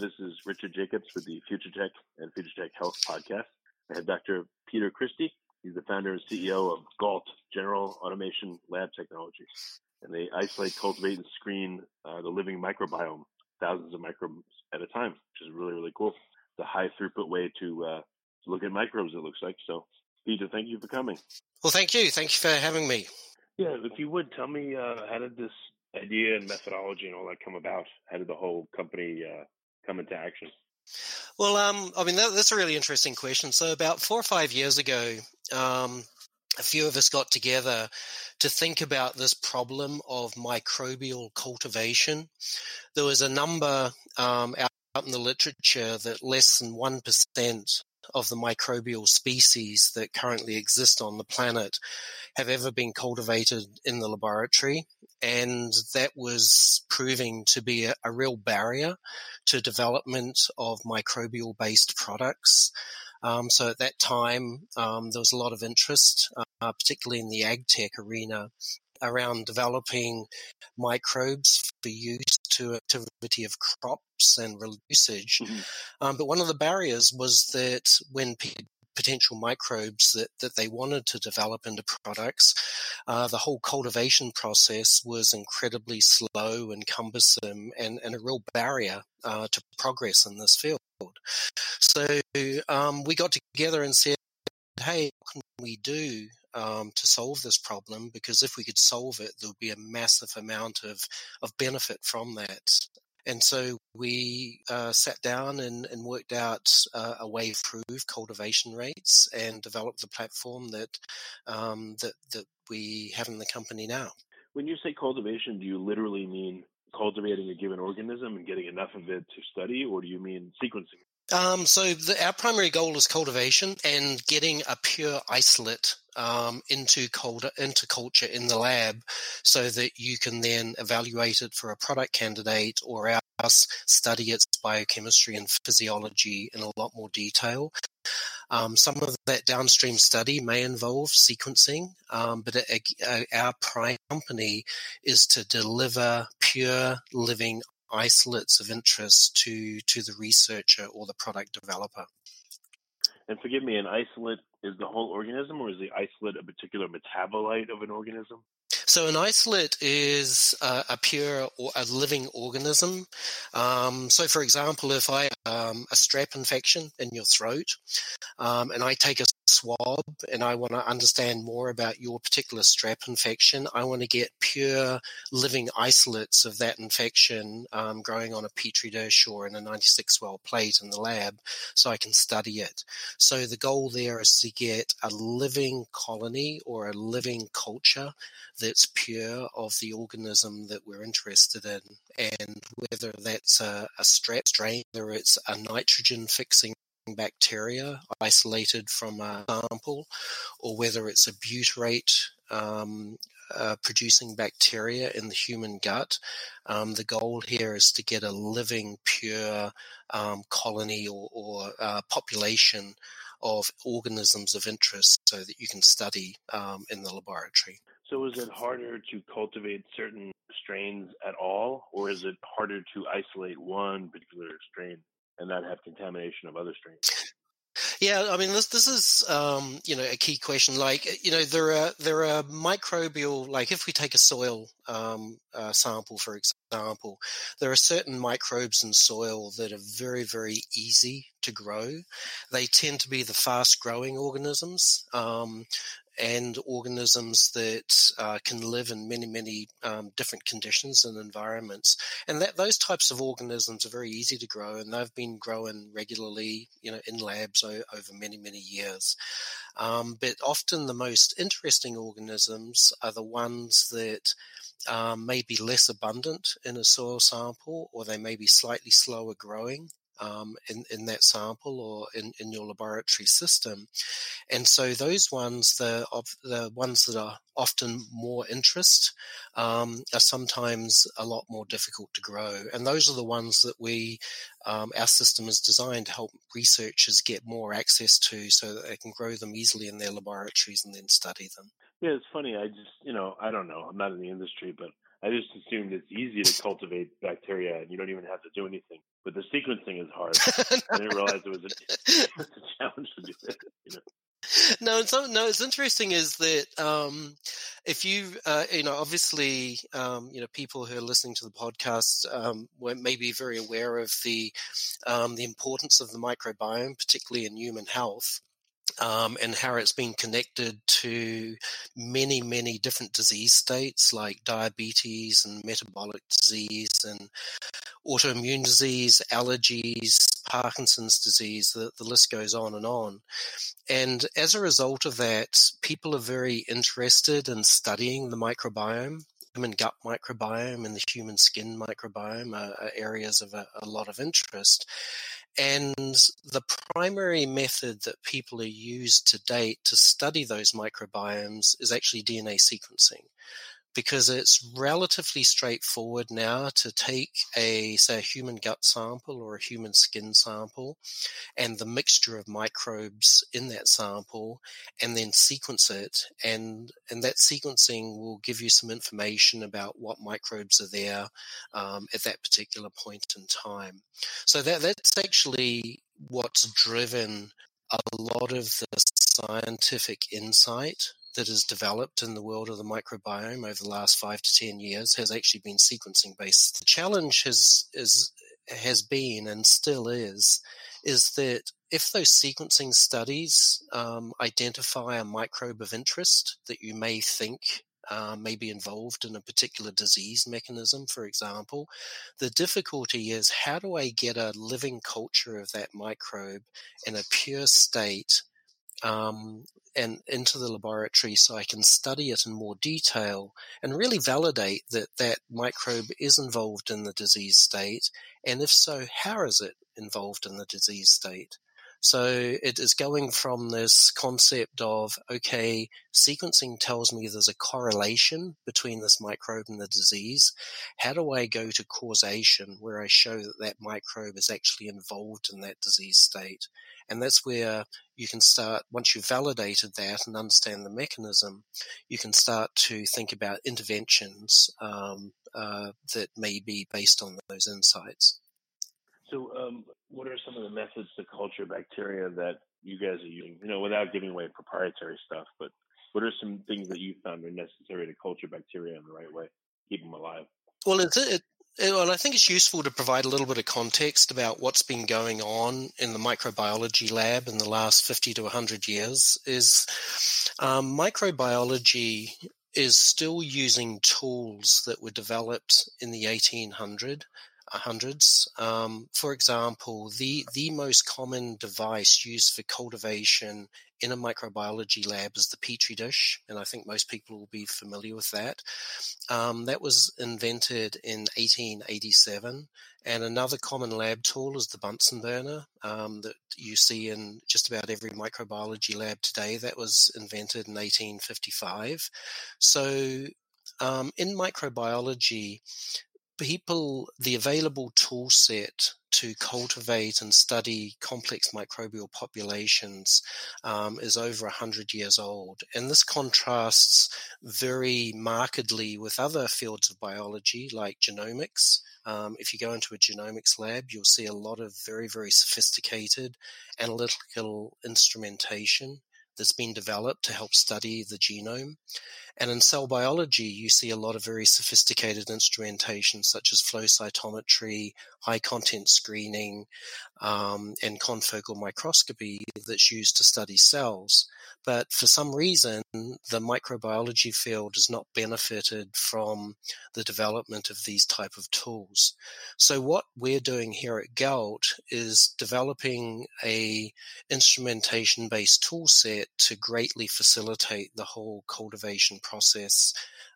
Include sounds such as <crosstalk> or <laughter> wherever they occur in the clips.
This is Richard Jacobs with the Future Tech and Future Tech Health podcast. I have Dr. Peter Christie. He's the founder and CEO of GALT, General Automation Lab Technologies. And they isolate, cultivate, and screen uh, the living microbiome, thousands of microbes at a time, which is really, really cool. It's a high throughput way to, uh, look at microbes, it looks like. So, Peter, thank you for coming. Well, thank you. Thank you for having me. Yeah, if you would tell me, uh, how did this idea and methodology and all that come about? How did the whole company uh, come into action? Well, um, I mean, that, that's a really interesting question. So, about four or five years ago, um, a few of us got together to think about this problem of microbial cultivation. There was a number um, out in the literature that less than 1% of the microbial species that currently exist on the planet have ever been cultivated in the laboratory. And that was proving to be a, a real barrier to development of microbial based products. Um, so at that time, um, there was a lot of interest, uh, particularly in the ag tech arena, around developing microbes for use to activity of crops and usage. Mm-hmm. Um, but one of the barriers was that when potential microbes that, that they wanted to develop into products. Uh, the whole cultivation process was incredibly slow and cumbersome and, and a real barrier uh, to progress in this field. So um, we got together and said, hey, what can we do um, to solve this problem because if we could solve it, there would be a massive amount of, of benefit from that. And so we uh, sat down and, and worked out uh, a way to improve cultivation rates and developed the platform that, um, that that we have in the company now. When you say cultivation, do you literally mean cultivating a given organism and getting enough of it to study, or do you mean sequencing? Um, so the, our primary goal is cultivation and getting a pure isolate um, into culture, into culture in the lab, so that you can then evaluate it for a product candidate or else study its biochemistry and physiology in a lot more detail. Um, some of that downstream study may involve sequencing, um, but it, uh, our prime company is to deliver pure living isolates of interest to to the researcher or the product developer. And forgive me, an isolate is the whole organism, or is the isolate a particular metabolite of an organism? So an isolate is a, a pure or a living organism. Um, so, for example, if I um, a strep infection in your throat, um, and I take a swab and I want to understand more about your particular strep infection, I want to get pure living isolates of that infection um, growing on a petri dish or in a 96 well plate in the lab so I can study it. So the goal there is to get a living colony or a living culture that's pure of the organism that we're interested in. And whether that's a, a strep strain, whether it's a nitrogen fixing bacteria isolated from a sample, or whether it's a butyrate um, uh, producing bacteria in the human gut. Um, the goal here is to get a living, pure um, colony or, or uh, population of organisms of interest so that you can study um, in the laboratory. So, is it harder to cultivate certain strains at all, or is it harder to isolate one particular strain and not have contamination of other strains? Yeah, I mean this this is um, you know a key question. Like you know there are there are microbial like if we take a soil um, uh, sample for example, there are certain microbes in soil that are very very easy to grow. They tend to be the fast growing organisms. Um, and organisms that uh, can live in many, many um, different conditions and environments. And that those types of organisms are very easy to grow, and they've been growing regularly, you know, in labs o- over many, many years. Um, but often the most interesting organisms are the ones that um, may be less abundant in a soil sample, or they may be slightly slower growing um, in, in that sample or in, in your laboratory system. And so those ones, the, the ones that are often more interest, um, are sometimes a lot more difficult to grow. And those are the ones that we, um, our system is designed to help researchers get more access to so that they can grow them easily in their laboratories and then study them. Yeah, it's funny. I just, you know, I don't know. I'm not in the industry, but I just assumed it's easy to cultivate bacteria and you don't even have to do anything. But the sequencing is hard. <laughs> I didn't realize it was a, <laughs> a challenge to do it. You know? No, it's no, it's interesting is that um, if you, uh, you know, obviously, um, you know, people who are listening to the podcast um, may be very aware of the um, the importance of the microbiome, particularly in human health um, and how it's been connected to many, many different disease states like diabetes and metabolic disease and autoimmune disease, allergies, Parkinson's disease, the, the list goes on and on. And as a result of that, people are very interested in studying the microbiome human gut microbiome and the human skin microbiome are, are areas of a, a, lot of interest. And the primary method that people are used to date to study those microbiomes is actually DNA sequencing because it's relatively straightforward now to take a say a human gut sample or a human skin sample and the mixture of microbes in that sample and then sequence it. And and that sequencing will give you some information about what microbes are there um, at that particular point in time. So that that's actually what's driven a lot of the scientific insight that has developed in the world of the microbiome over the last five to ten years has actually been sequencing based. The challenge has is has been and still is is that if those sequencing studies um, identify a microbe of interest that you may think uh, may be involved in a particular disease mechanism, for example. The difficulty is how do I get a living culture of that microbe in a pure state um, and into the laboratory so I can study it in more detail and really validate that that microbe is involved in the disease state. And if so, how is it involved in the disease state? So it is going from this concept of, okay, sequencing tells me there's a correlation between this microbe and the disease. How do I go to causation where I show that that microbe is actually involved in that disease state? And that's where you can start, once you've validated that and understand the mechanism, you can start to think about interventions um, uh, that may be based on those insights. So, um, what are some of the methods to culture bacteria that you guys are using? You know, without giving away proprietary stuff, but what are some things that you found are necessary to culture bacteria in the right way, keep them alive? Well, it, it, and I think it's useful to provide a little bit of context about what's been going on in the microbiology lab in the last 50 to 100 years. Is um, microbiology is still using tools that were developed in the 1800 hundreds. Um, for example, the the most common device used for cultivation in a microbiology lab is the petri dish, and I think most people will be familiar with that. Um, that was invented in 1887, and another common lab tool is the Bunsen burner um, that you see in just about every microbiology lab today. That was invented in 1855. So um, in microbiology, people, the available tool set to cultivate and study complex microbial populations um, is over 100 years old. And this contrasts very markedly with other fields of biology like genomics. Um, if you go into a genomics lab, you'll see a lot of very, very sophisticated analytical instrumentation that's been developed to help study the genome. And in cell biology, you see a lot of very sophisticated instrumentation, such as flow cytometry, high content screening, um, and confocal microscopy that's used to study cells. But for some reason, the microbiology field has not benefited from the development of these type of tools. So what we're doing here at GALT is developing a instrumentation based tool set to greatly facilitate the whole cultivation process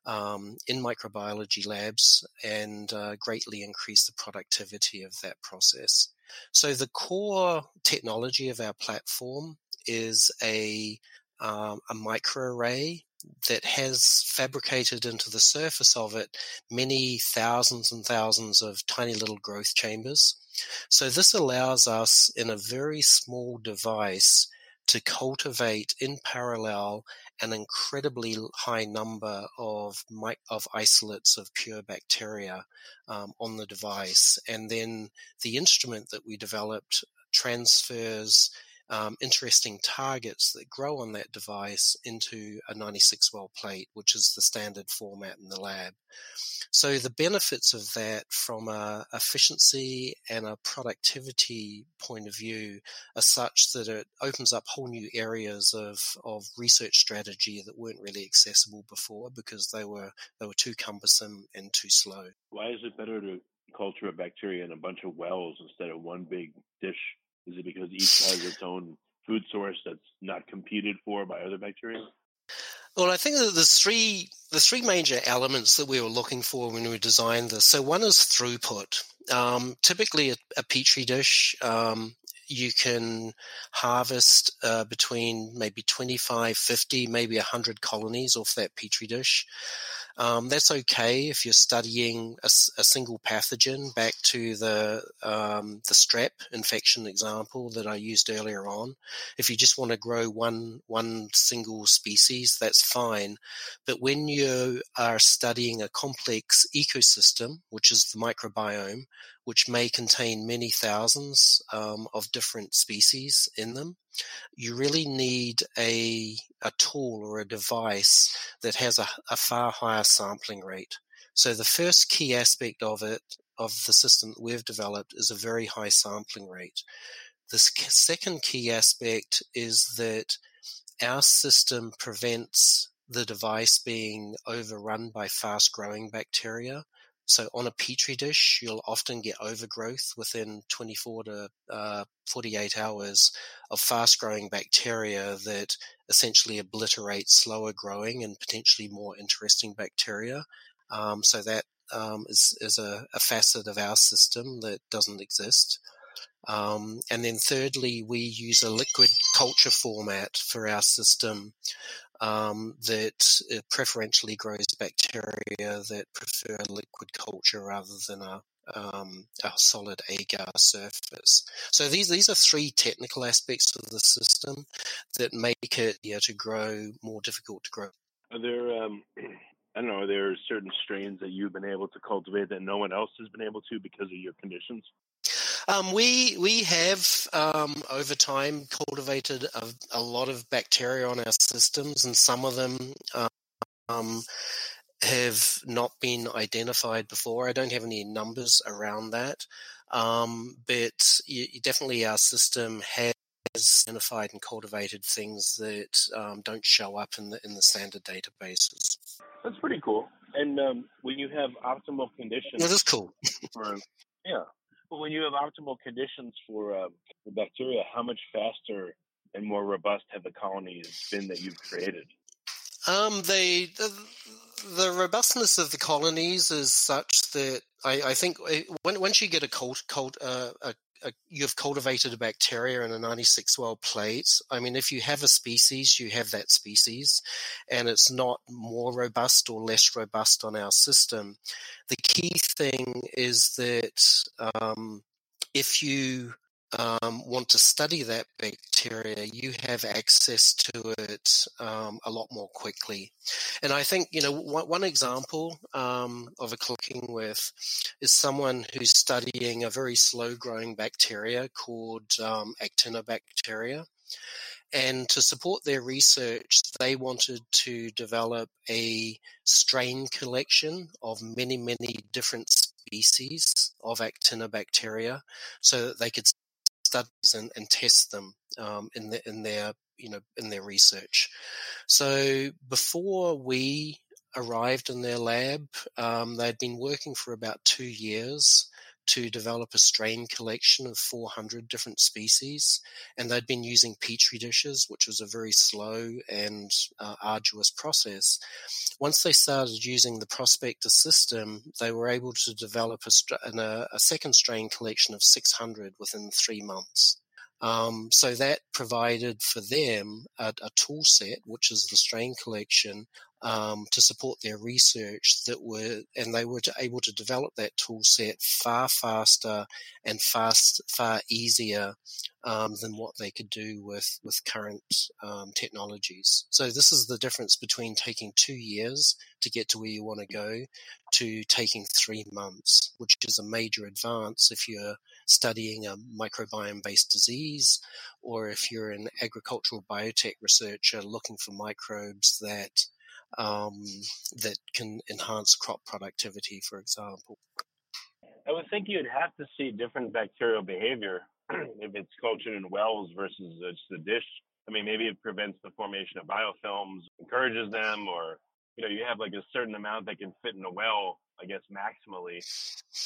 um, in microbiology labs and uh, greatly increase the productivity of that process. So the core technology of our platform is a um, a microarray that has fabricated into the surface of it many thousands and thousands of tiny little growth chambers. So this allows us in a very small device to cultivate in parallel an incredibly high number of of isolates of pure bacteria um, on the device, and then the instrument that we developed transfers um, interesting targets that grow on that device into a 96 well plate, which is the standard format in the lab. So the benefits of that from a efficiency and a productivity point of view are such that it opens up whole new areas of, of research strategy that weren't really accessible before because they were they were too cumbersome and too slow. Why is it better to culture a bacteria in a bunch of wells instead of one big dish is it because each has its <laughs> own food source that's not competed for by other bacteria? Well, I think that there's three there's three major elements that we were looking for when we designed this. So one is throughput. Um, typically, a, a, petri dish um, you can harvest uh, between maybe 25, 50, maybe 100 colonies off that petri dish. Um, that's okay if you're studying a, a, single pathogen. Back to the um, the strep infection example that I used earlier on. If you just want to grow one one single species, that's fine. But when you are studying a complex ecosystem, which is the microbiome, which may contain many thousands um, of different species in them, you really need a, a tool or a device that has a, a far higher sampling rate. So the first key aspect of it, of the system that we've developed, is a very high sampling rate. The second key aspect is that our system prevents the device being overrun by fast growing bacteria. So on a petri dish, you'll often get overgrowth within 24 to uh, 48 hours of fast growing bacteria that essentially obliterate slower growing and potentially more interesting bacteria. Um, so that um, is is, a, a, facet of our system that doesn't exist. Um, and then thirdly, we use a liquid culture format for our system um, that preferentially grows bacteria that prefer liquid culture rather than a, um, a solid agar surface. So these these are three technical aspects of the system that make it yeah, to grow more difficult to grow. Are there um, <clears throat> I don't know, are there certain strains that you've been able to cultivate that no one else has been able to because of your conditions? Um, we we have um, over time cultivated a, a, lot of bacteria on our systems, and some of them um, have not been identified before. I don't have any numbers around that, um, but you, definitely our system has identified and cultivated things that um, don't show up in the in the standard databases. That's pretty cool. And um, when you have optimal conditions, that is cool. <laughs> for, yeah, but when you have optimal conditions for uh, the bacteria, how much faster and more robust have the colonies been that you've created? Um, they the, the robustness of the colonies is such that I, I think eh, when, once you get a cult, cult uh, a, a, you've cultivated a bacteria in a 96 well plate, I mean, if you have a species, you have that species, and it's not more robust or less robust on our system. The key thing is that um, if you um, want to study that bacteria, you have access to it um, a lot more quickly. And I think, you know, one, one example um, of a clicking with is someone who's studying a very slow growing bacteria called um, actinobacteria. And to support their research, they wanted to develop a strain collection of many, many different species of actinobacteria so that they could studies and, and test them um, in, the, in their you know in their research. So before we arrived in their lab, um, they'd been working for about two years to develop a strain collection of 400 different species, and they'd been using petri dishes, which was a very slow and uh, arduous process. Once they started using the Prospector system, they were able to develop a, a, a second strain collection of 600 within three months. Um, so that provided for them a, a, tool set, which is the strain collection, um, to support their research that were, and they were able to develop that tool set far faster and fast, far easier um, than what they could do with with current um, technologies. So this is the difference between taking two years to get to where you want to go to taking three months, which is a major advance if you're studying a microbiome based disease or if you're an agricultural biotech researcher looking for microbes that um, that can enhance crop productivity, for example. I would think you'd have to see different bacterial behavior <clears throat> if it's cultured in wells versus just a dish. I mean, maybe it prevents the formation of biofilms, encourages them, or you know, you have like a certain amount that can fit in a well, I guess maximally.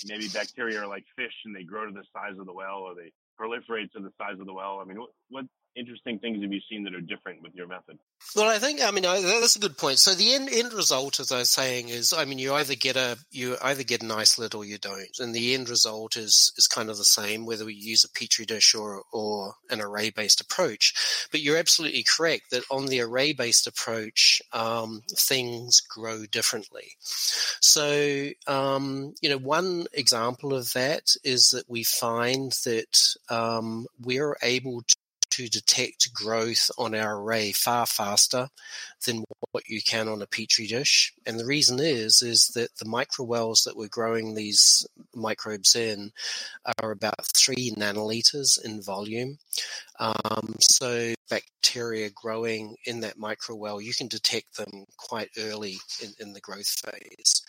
Maybe bacteria are like fish and they grow to the size of the well or they proliferate to the size of the well. I mean, what, what interesting things have you seen that are different with your method? Well, I think I mean that's a good point. So the end end result, as I was saying, is I mean you either get a you either get an isolate or you don't, and the end result is is kind of the same whether we use a petri dish or or an array based approach. But you're absolutely correct that on the array based approach, um, things grow differently. So um, you know one example of that is that we find that um, we're able to to detect growth on our array far faster than what you can on a petri dish. And the reason is is that the microwells that we're growing these microbes in are about three nanoliters in volume. Um, so bacteria growing in that microwell, you can detect them quite early in, in the growth phase.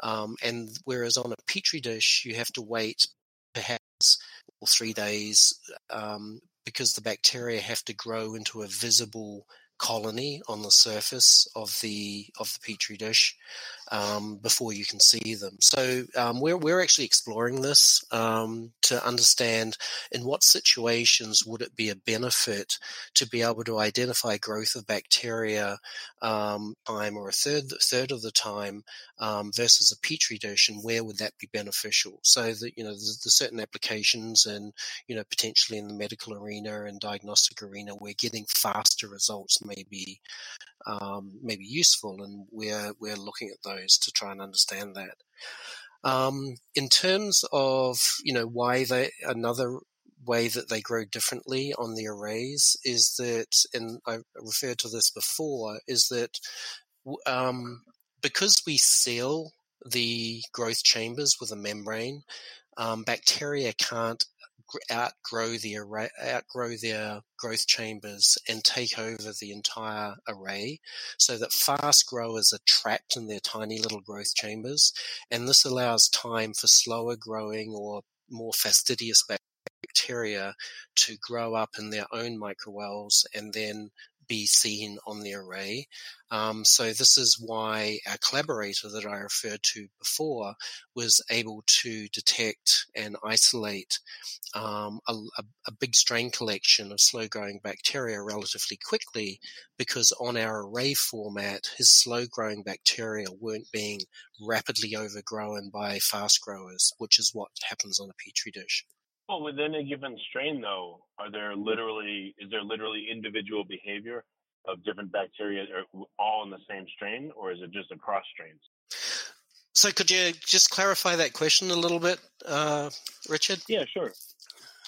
Um, and whereas on a petri dish, you have to wait perhaps three days um, because the bacteria have to grow into a visible colony on the surface of the of the petri dish um, before you can see them. So um, we're we're actually exploring this um, to understand in what situations would it be a benefit to be able to identify growth of bacteria um, time or a third third of the time um, versus a petri dish, and where would that be beneficial? So that you know there's certain applications, and you know potentially in the medical arena and diagnostic arena, we're getting faster results may be um, may be useful, and we're we're looking at those to try and understand that. Um, in terms of you know why they another way that they grow differently on the arrays is that, and I referred to this before, is that um, because we seal the growth chambers with a membrane, um, bacteria can't outgrow the array, outgrow their growth chambers and take over the entire array so that fast growers are trapped in their tiny little growth chambers. And this allows time for slower growing or more fastidious bacteria to grow up in their own microwells and then be seen on the array. Um, so this is why our collaborator that I referred to before was able to detect and isolate um, a, a, big strain collection of slow growing bacteria relatively quickly because on our array format, his slow growing bacteria weren't being rapidly overgrown by fast growers, which is what happens on a petri dish. Well, within a given strain, though, are there literally is there literally individual behavior of different bacteria all in the same strain, or is it just across strains? So, could you just clarify that question a little bit, uh, Richard? Yeah, sure.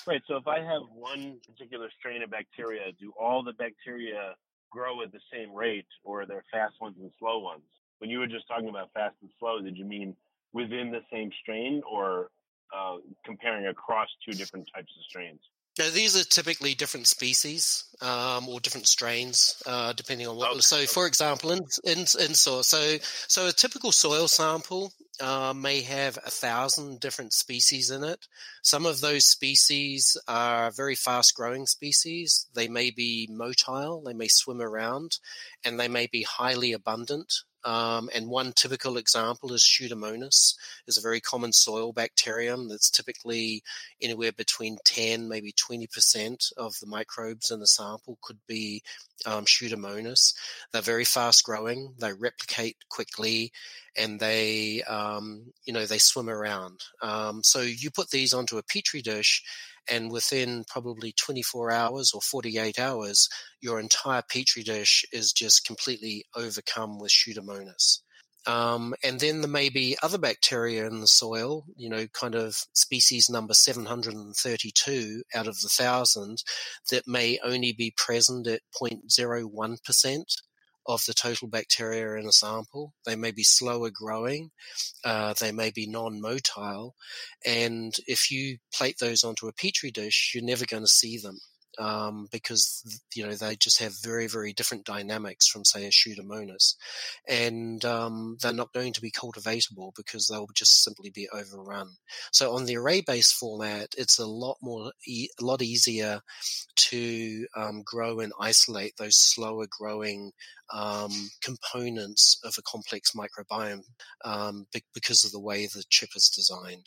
Right. So, if I have one particular strain of bacteria, do all the bacteria grow at the same rate, or are there fast ones and slow ones? When you were just talking about fast and slow, did you mean within the same strain, or uh, comparing across two different types of strains? Now, these are typically different species um, or different strains, uh, depending on what. Okay. So, for example, in, in, in soil, so so a typical soil sample uh, may have a thousand different species in it. Some of those species are very fast-growing species. They may be motile, they may swim around, and they may be highly abundant. Um, and one typical example is Pseudomonas, is a very common soil bacterium that's typically anywhere between 10, maybe 20% of the microbes in the sample could be um, Pseudomonas. They're very fast growing, they replicate quickly, and they, um, you know, they swim around. Um, so you put these onto a petri dish, and within probably 24 hours or 48 hours, your entire petri dish is just completely overcome with Pseudomonas. Um, and then there may be other bacteria in the soil, you know, kind of species number 732 out of the thousand that may only be present at 0.01% of the total bacteria in a sample. They may be slower growing, uh, they may be non motile, and if you plate those onto a petri dish, you're never going to see them um, because you know they just have very very different dynamics from say a Pseudomonas, and um, they're not going to be cultivatable because they'll just simply be overrun. So on the array based format, it's a lot more e- a lot easier to um, grow and isolate those slower growing um, components of a complex microbiome um, be- because of the way the chip is designed.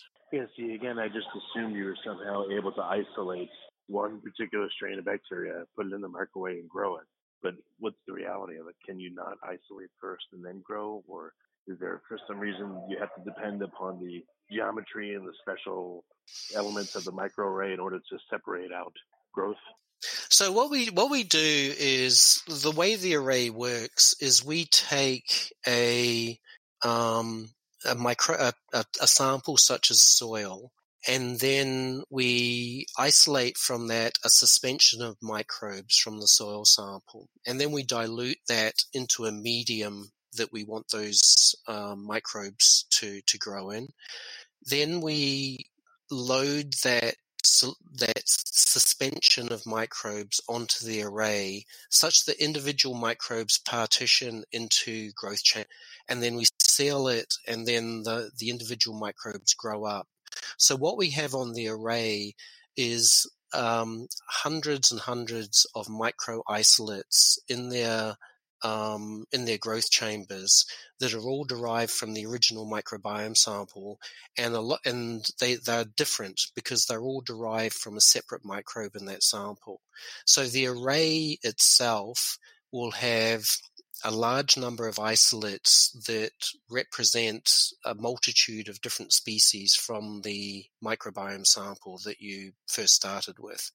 See, again, I just assumed you were somehow able to isolate one particular strain of bacteria, put it in the microwave and grow it. But what's the reality of it? Can you not isolate first and then grow? Or is there, for some reason, you have to depend upon the geometry and the special elements of the microarray in order to separate out growth? So what we what we do is the way the array works is we take a um, a micro a, a, a sample such as soil and then we isolate from that a suspension of microbes from the soil sample. And then we dilute that into a medium that we want those um, microbes to, to grow in. Then we load that that suspension of microbes onto the array such that individual microbes partition into growth chain and then we seal it and then the, the individual microbes grow up so what we have on the array is um, hundreds and hundreds of micro isolates in their um, in their growth chambers that are all derived from the original microbiome sample, and a lot, and they they're different because they're all derived from a separate microbe in that sample. So the array itself will have a large number of isolates that represent a multitude of different species from the microbiome sample that you first started with.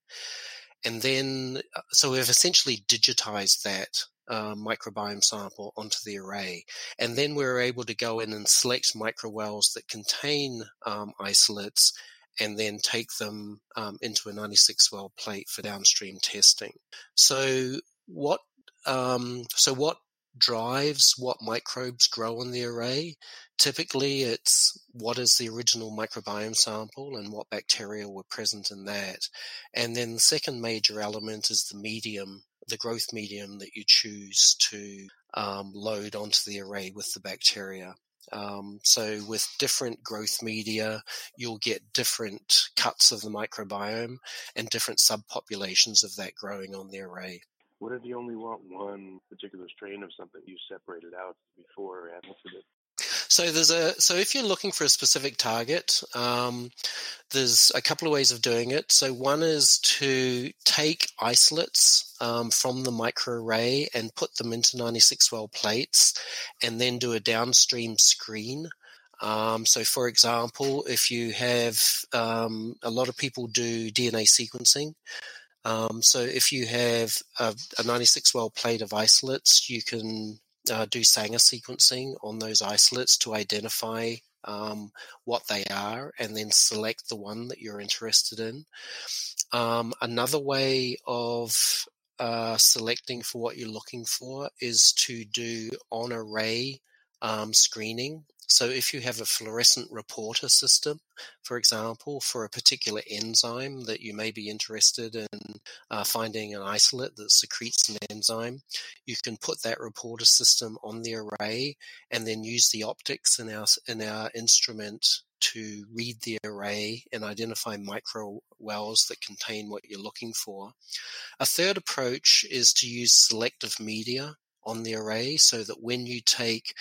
And then, uh, so we've essentially digitized that uh, microbiome sample onto the array. And then we're able to go in and select microwells that contain um, isolates and then take them um, into a 96 well plate for downstream testing. So what um, so what drives what microbes grow on the array. Typically, it's what is the original microbiome sample and what bacteria were present in that. And then the second major element is the medium, the growth medium that you choose to um, load onto the array with the bacteria. Um, so with different growth media, you'll get different cuts of the microbiome and different subpopulations of that growing on the array. What if you only want one particular strain of something you separated out before and it? So there's a so if you're looking for a specific target, um, there's a couple of ways of doing it. So one is to take isolates um, from the microarray and put them into 96 well plates, and then do a downstream screen Um, so, for example, if you have um, a lot of people do DNA sequencing, um, so if you have a, a 96 well plate of isolates, you can uh, do Sanger sequencing on those isolates to identify um, what they are and then select the one that you're interested in. Um, another way of uh, selecting for what you're looking for is to do on array um, screening. So if you have a fluorescent reporter system, for example, for a particular enzyme that you may be interested in uh, finding an isolate that secretes an enzyme, you can put that reporter system on the array and then use the optics in our in our instrument to read the array and identify micro wells that contain what you're looking for. A third approach is to use selective media on the array so that when you take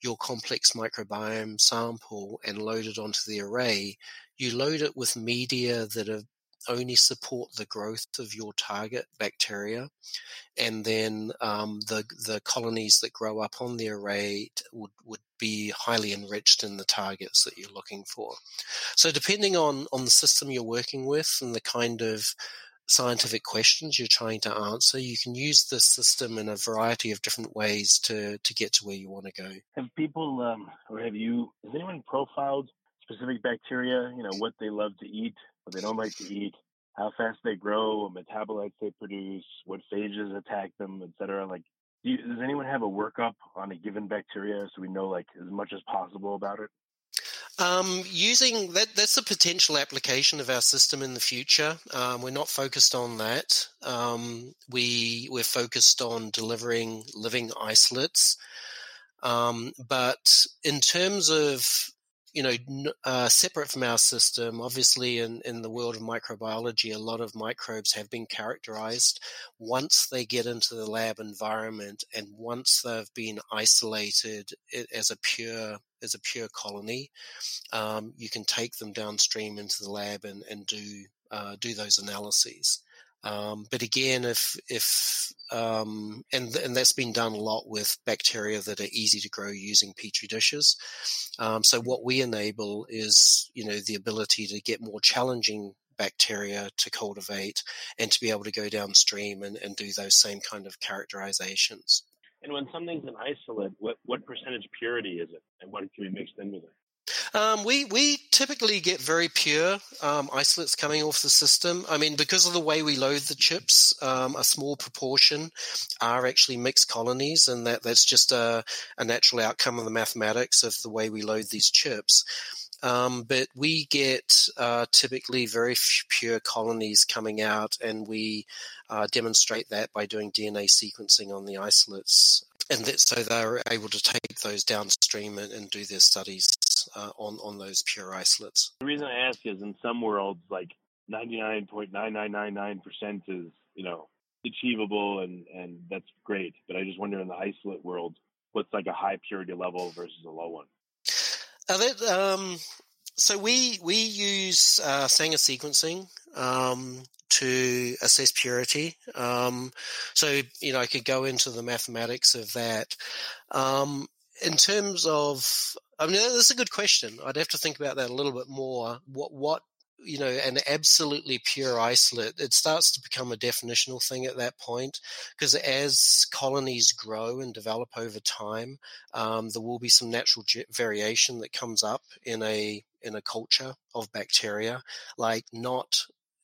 your complex microbiome sample and load it onto the array, you load it with media that only support the growth of your target bacteria, and then um, the the colonies that grow up on the array would would be highly enriched in the targets that you're looking for. So depending on on the system you're working with and the kind of scientific questions you're trying to answer, you can use this system in a variety of different ways to to get to where you want to go. Have people, um, or have you, has anyone profiled specific bacteria? You know, what they love to eat, what they don't like to eat, how fast they grow, what metabolites they produce, what phages attack them, etc. Like, do you, does anyone have a workup on a given bacteria so we know like as much as possible about it? Um, using that, that's a potential application of our system in the future. Um, we're not focused on that. Um, we we're focused on delivering living isolates. Um, but in terms of you know, uh, separate from our system, obviously in, in the world of microbiology, a lot of microbes have been characterized once they get into the lab environment and once they've been isolated as a pure as a pure colony, um, you can take them downstream into the lab and, and do uh, do those analyses. Um, but again, if if um, and and that's been done a lot with bacteria that are easy to grow using petri dishes. Um, so what we enable is you know the ability to get more challenging bacteria to cultivate and to be able to go downstream and, and do those same kind of characterizations. And when something's an isolate, what, what percentage purity is it, and what can be mixed in with it? Um, we we typically get very pure um, isolates coming off the system. I mean, because of the way we load the chips, um, a small proportion are actually mixed colonies, and that that's just a, a natural outcome of the mathematics of the way we load these chips. Um, but we get uh, typically very pure colonies coming out, and we uh, demonstrate that by doing DNA sequencing on the isolates. And that, so they're able to take those downstream and, and do their studies uh, on on those pure isolates. The reason I ask is in some worlds, like 99.9999% is you know achievable and and that's great. But I just wonder in the isolate world, what's like a high purity level versus a low one? Uh, that, um, so we we use uh, Sanger sequencing um, to assess purity. Um, so you know I could go into the mathematics of that. Um, in terms of I mean, that's a good question. I'd have to think about that a little bit more. What what you know, an absolutely pure isolate, it starts to become a definitional thing at that point. Because as colonies grow and develop over time, um, there will be some natural variation that comes up in a in a culture of bacteria. Like not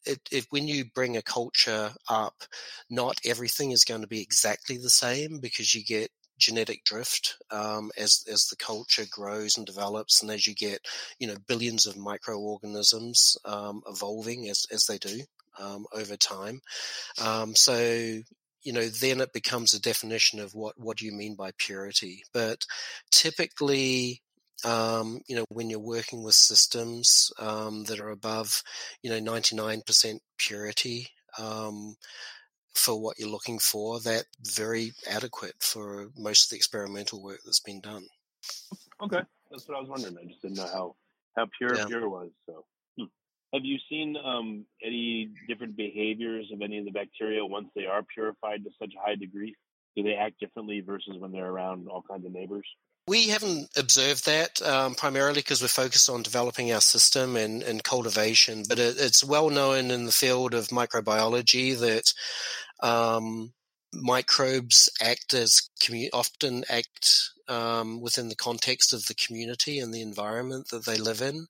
it, if when you bring a culture up, not everything is going to be exactly the same because you get genetic drift um, as as the culture grows and develops, and as you get you know billions of microorganisms um, evolving as as they do um, over time. Um, so you know then it becomes a definition of what what do you mean by purity. But typically. Um, you know, when you're working with systems um, that are above, you know, 99% purity, um, for what you're looking for, that very adequate for most of the experimental work that's been done. Okay, that's what I was wondering. I just didn't know how how pure yeah. pure was. So, hmm. have you seen um, any different behaviors of any of the bacteria once they are purified to such a high degree? Do they act differently versus when they're around all kinds of neighbors? We haven't observed that um, primarily because we're focused on developing our system and, and cultivation, but it, it's well known in the field of microbiology that um, microbes act as commu- often act um, within the context of the community and the environment that they live in.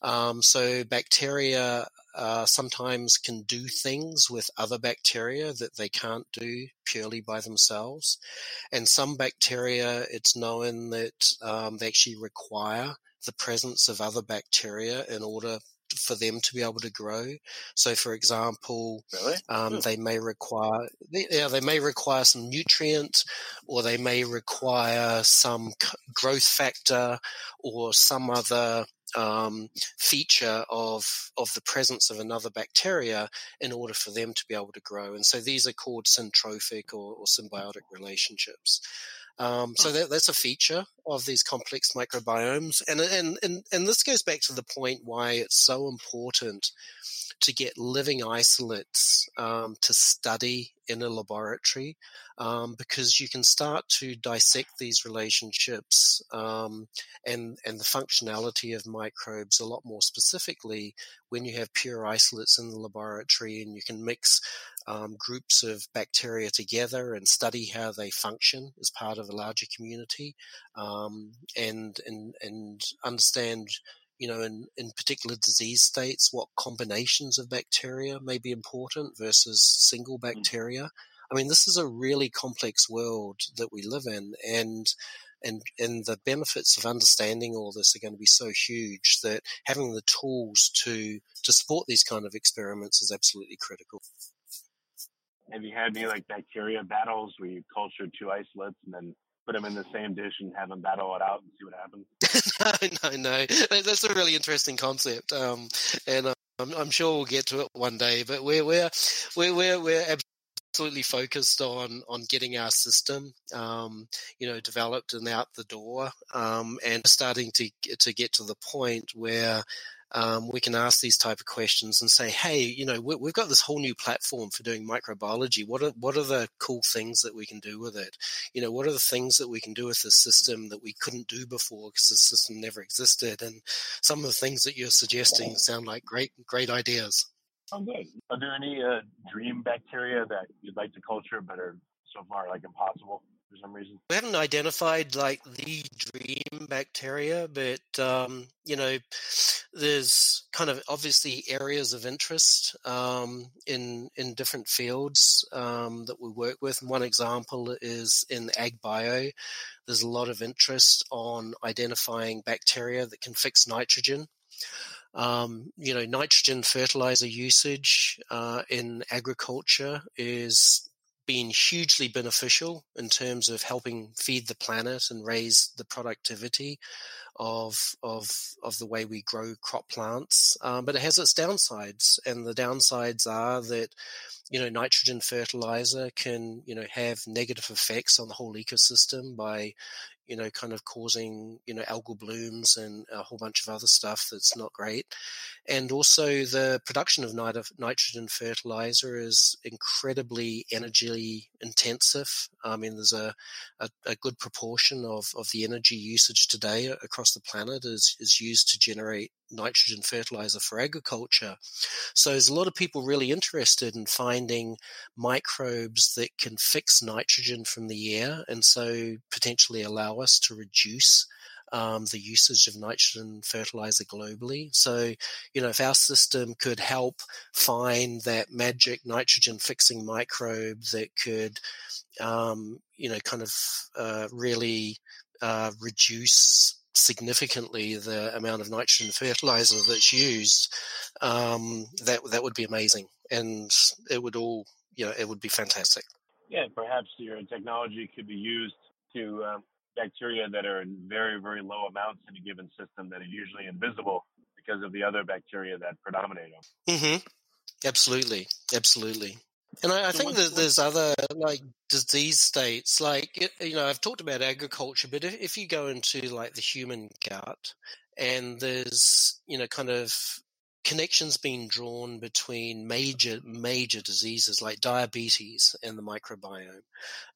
Um, so bacteria uh, sometimes can do things with other bacteria that they can't do purely by themselves. And some bacteria, it's known that um, they actually require the presence of other bacteria in order for them to be able to grow. So, for example, really? um, hmm. they may require yeah they may require some nutrient, or they may require some growth factor, or some other um, feature of of the presence of another bacteria in order for them to be able to grow. And so these are called syntrophic or, or symbiotic relationships. Um, so that, that's a feature of these complex microbiomes, and, and and and this goes back to the point why it's so important to get living isolates um, to study in a laboratory um, because you can start to dissect these relationships um, and and the functionality of microbes a lot more specifically when you have pure isolates in the laboratory and you can mix um, groups of bacteria together and study how they function as part of a larger community um, and and and understand you know, in, in particular disease states, what combinations of bacteria may be important versus single mm. bacteria. I mean, this is a really complex world that we live in, and and and the benefits of understanding all this are going to be so huge that having the tools to to support these kind of experiments is absolutely critical. Have you had any like bacteria battles where you cultured two isolates and then put them in the same dish and have them battle it out and see what happens? <laughs> no, no, no. That's a really interesting concept, um, and uh, I'm, I'm, sure we'll get to it one day. But we're we're we're we're, we're absolutely focused on on getting our system, um, you know, developed and out the door, um, and starting to to get to the point where um, we can ask these type of questions and say, hey, you know, we, have got this whole new platform for doing microbiology. What are what are the cool things that we can do with it? You know, what are the things that we can do with this system that we couldn't do before because the system never existed? And some of the things that you're suggesting sound like great great ideas. Oh, good. Are there any uh, dream bacteria that you'd like to culture but are so far like impossible? For some reason. We haven't identified like the dream bacteria, but um, you know, there's kind of obviously areas of interest um, in in different fields um, that we work with. one example is in ag bio. There's a lot of interest on identifying bacteria that can fix nitrogen. Um, you know, nitrogen fertilizer usage uh, in agriculture is been hugely beneficial in terms of helping feed the planet and raise the productivity of of of the way we grow crop plants. Um, but it has its downsides, and the downsides are that you know nitrogen fertilizer can you know have negative effects on the whole ecosystem by you know, kind of causing, you know, algal blooms and a whole bunch of other stuff that's not great. And also the production of nit- nitrogen fertilizer is incredibly energy intensive. I mean, there's a, a, a, good proportion of, of the energy usage today across the planet is, is used to generate nitrogen fertilizer for agriculture. So there's a lot of people really interested in finding microbes that can fix nitrogen from the air and so potentially allow us to reduce um, the usage of nitrogen fertilizer globally. So, you know, if our system could help find that magic nitrogen fixing microbe that could, um, you know, kind of uh, really uh, reduce significantly the amount of nitrogen fertilizer that's used, um, that that would be amazing, and it would all you know it would be fantastic. Yeah, perhaps your technology could be used to uh, bacteria that are in very very low amounts in a given system that are usually invisible because of the other bacteria that predominate them. Mm-hmm. Absolutely, absolutely. And I, I think that there's other like disease states, like you know, I've talked about agriculture, but if, if you go into like the human gut, and there's you know kind of connections being drawn between major major diseases like diabetes and the microbiome,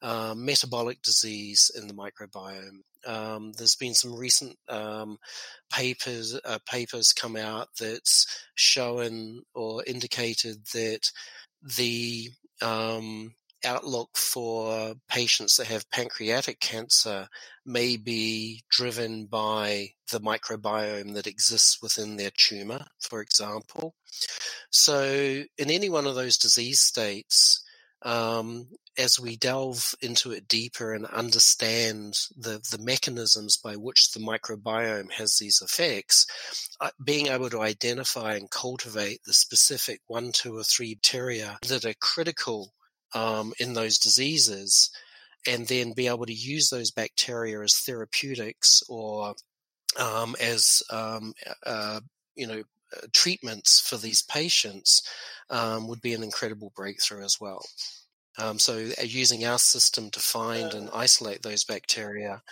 uh, metabolic disease in the microbiome. Um, there's been some recent um, papers uh, papers come out that's shown or indicated that the um, outlook for patients that have pancreatic cancer may be driven by the microbiome that exists within their tumor, for example. So, in any one of those disease states, um, as we delve into it deeper and understand the, the mechanisms by which the microbiome has these effects, uh, being able to identify and cultivate the specific one, two, or three bacteria that are critical um, in those diseases and then be able to use those bacteria as therapeutics or um, as um, uh, you know uh, treatments for these patients um, would be an incredible breakthrough as well. Um, so, uh, using our system to find and isolate those bacteria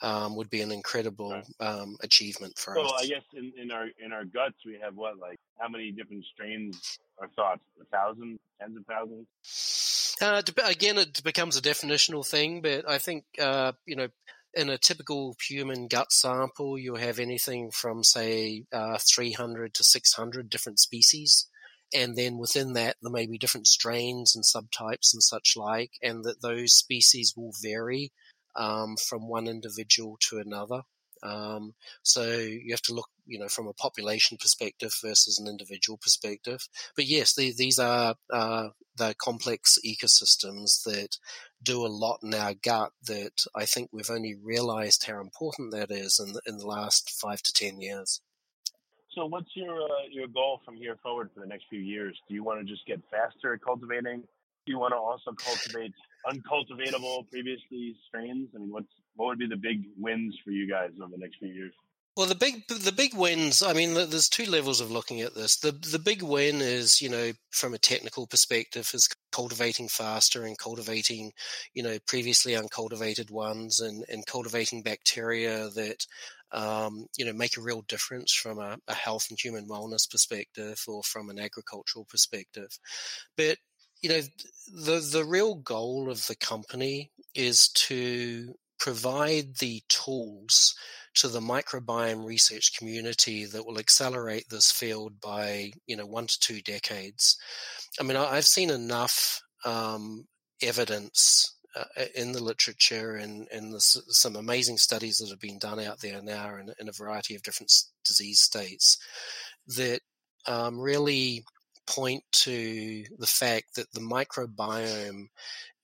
um, would be an incredible um, achievement for so us. Well, I guess in, in our in our guts we have what like how many different strains or thoughts? A thousand, tens of thousands. Uh, again, it becomes a definitional thing, but I think uh, you know, in a typical human gut sample, you'll have anything from say uh, 300 to 600 different species, and then within that, there may be different strains and subtypes and such like, and that those species will vary um, from one individual to another. Um, so you have to look, you know, from a population perspective versus an individual perspective. But yes, the, these are uh, the complex ecosystems that do a lot in our gut that I think we've only realized how important that is in the, in the last five to ten years. So, what's your uh, your goal from here forward for the next few years? Do you want to just get faster at cultivating? Do you want to also cultivate uncultivatable previously strains? I mean, what's what would be the big wins for you guys over the next few years? Well, the big the big wins. I mean, there's two levels of looking at this. The the big win is, you know, from a technical perspective, is cultivating faster and cultivating, you know, previously uncultivated ones, and and cultivating bacteria that, um, you know, make a real difference from a, a health and human wellness perspective, or from an agricultural perspective. But you know, the the real goal of the company is to provide the tools to the microbiome research community that will accelerate this field by you know one to two decades. I mean, I've seen enough um, evidence uh, in the literature and, and the, some amazing studies that have been done out there now in, in a variety of different disease states that um, really point to the fact that the microbiome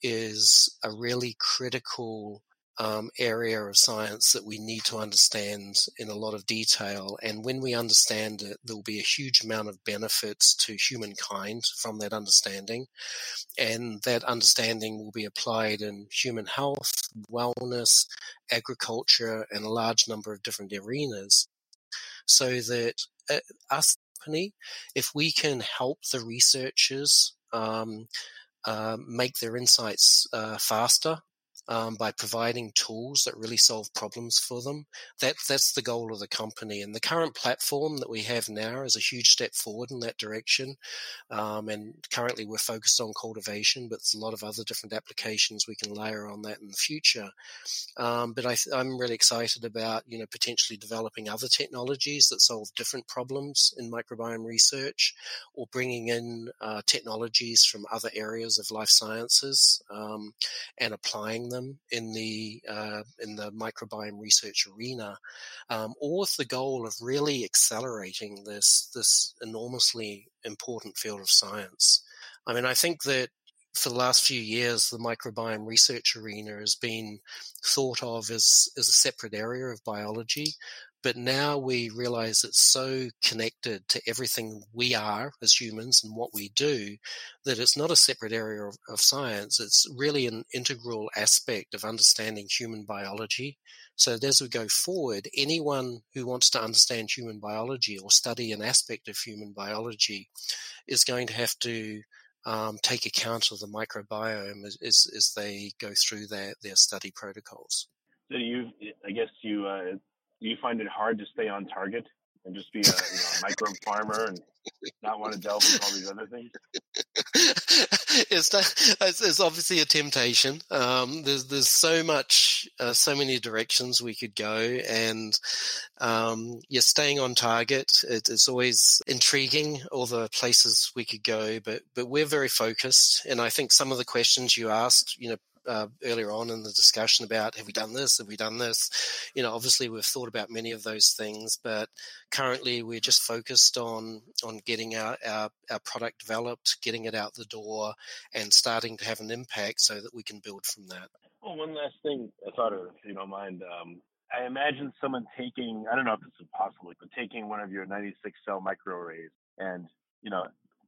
is a really critical um, area of science that we need to understand in a lot of detail. And when we understand it, there will be a huge amount of benefits to humankind from that understanding. And that understanding will be applied in human health, wellness, agriculture, and a large number of different arenas. So that uh, us company, if we can help the researchers um, uh, make their insights uh, faster um, by providing tools that really solve problems for them. That that's the goal of the company, and the current platform that we have now is a huge step forward in that direction. Um, and currently, we're focused on cultivation, but there's a lot of other different applications we can layer on that in the future. Um, but I am really excited about you know potentially developing other technologies that solve different problems in microbiome research, or bringing in uh, technologies from other areas of life sciences um, and applying them in the uh, in the microbiome research arena, um, all with the goal of really accelerating this this enormously important field of science. I mean, I think that for the last few years, the microbiome research arena has been thought of as, as a separate area of biology, but now we realize it's so connected to everything we are as humans and what we do that it's not a separate area of, of, science. It's really an integral aspect of understanding human biology. So as we go forward, anyone who wants to understand human biology or study an aspect of human biology is going to have to um, take account of the microbiome as, as, as, they go through their, their study protocols. So you, I guess you uh, do you find it hard to stay on target and just be a, you know, a micro farmer and not want to delve into all these other things? it's, it's, it's obviously a temptation. Um, there's there's so much, uh, so many directions we could go, and um, you're staying on target. It, it's always intriguing all the places we could go, but but we're very focused, and I think some of the questions you asked, you know, uh, earlier on in the discussion about have we done this, have we done this? You know, obviously we've thought about many of those things, but currently we're just focused on on getting our, our, our product developed, getting it out the door, and starting to have an impact so that we can build from that. Well, one last thing I thought of, if you don't mind. Um, I imagine someone taking, I don't know if this is possible, but taking one of your 96 cell microarrays and, you know,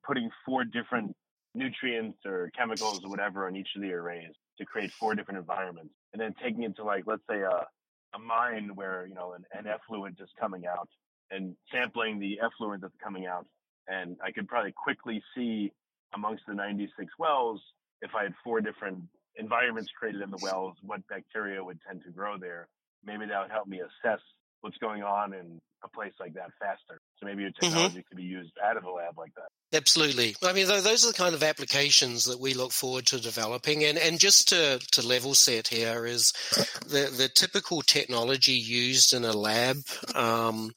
putting four different nutrients or chemicals or whatever on each of the arrays to create four different environments, and then taking it to like let's say a a mine where you know an, an effluent is coming out and sampling the effluent that's coming out, and I could probably quickly see amongst the 96 wells if I had four different environments created in the wells, what bacteria would tend to grow there. Maybe that would help me assess what's going on in a place like that faster. So maybe your mm-hmm. technology mm-hmm. could be used out of a lab like that. Absolutely. I mean, those are the kind of applications that we look forward to developing. And, and just to, to level set here is the, the typical technology used in a lab. Um,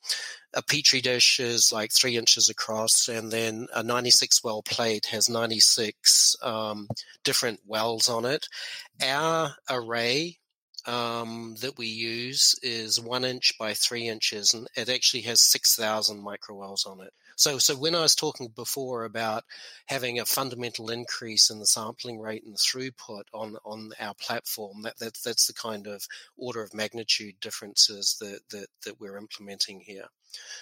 a petri dish is like three inches across, and then a 96 well plate has 96 um, different wells on it. Our array um, that we use is one inch by three inches, and it actually has 6,000 microwells on it. So, so when I was talking before about having a fundamental increase in the sampling rate and the throughput on on our platform, that, that that's the kind of order of magnitude differences that that, that we're implementing here.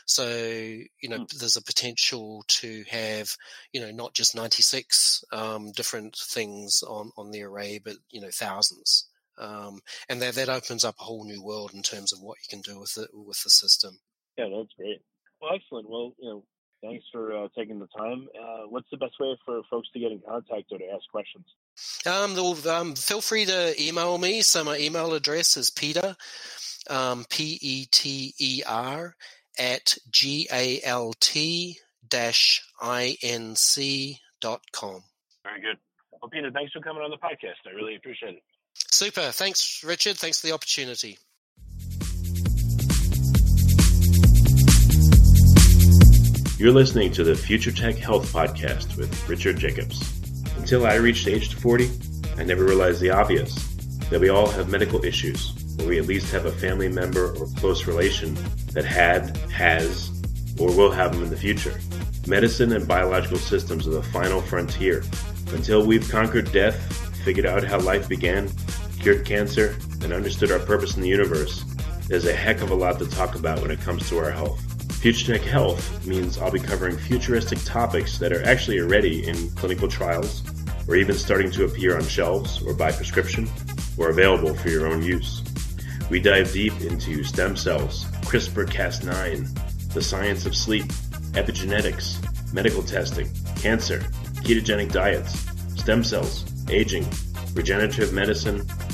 So, you know, mm. there's a potential to have, you know, not just 96 um, different things on, on the array, but, you know, thousands. Um, and that, that opens up a whole new world in terms of what you can do with it, with the system. Yeah, that's great. Well, excellent. Well, you know, thanks for uh, taking the time. Uh, what's the best way for folks to get in contact or to ask questions? Um, um, feel free to email me. So my email address is Peter, um, P E T E R, at G A L T dash I N C dot com. Very good. Well, Peter, thanks for coming on the podcast. I really appreciate it. Super. Thanks, Richard. Thanks for the opportunity. You're listening to the Future Tech Health Podcast with Richard Jacobs. Until I reached age 40, I never realized the obvious that we all have medical issues, or we at least have a family member or close relation that had, has, or will have them in the future. Medicine and biological systems are the final frontier. Until we've conquered death, figured out how life began, cured cancer, and understood our purpose in the universe, there's a heck of a lot to talk about when it comes to our health. Future Tech Health means I'll be covering futuristic topics that are actually already in clinical trials, or even starting to appear on shelves or by prescription, or available for your own use. We dive deep into stem cells, CRISPR Cas9, the science of sleep, epigenetics, medical testing, cancer, ketogenic diets, stem cells, aging, regenerative medicine,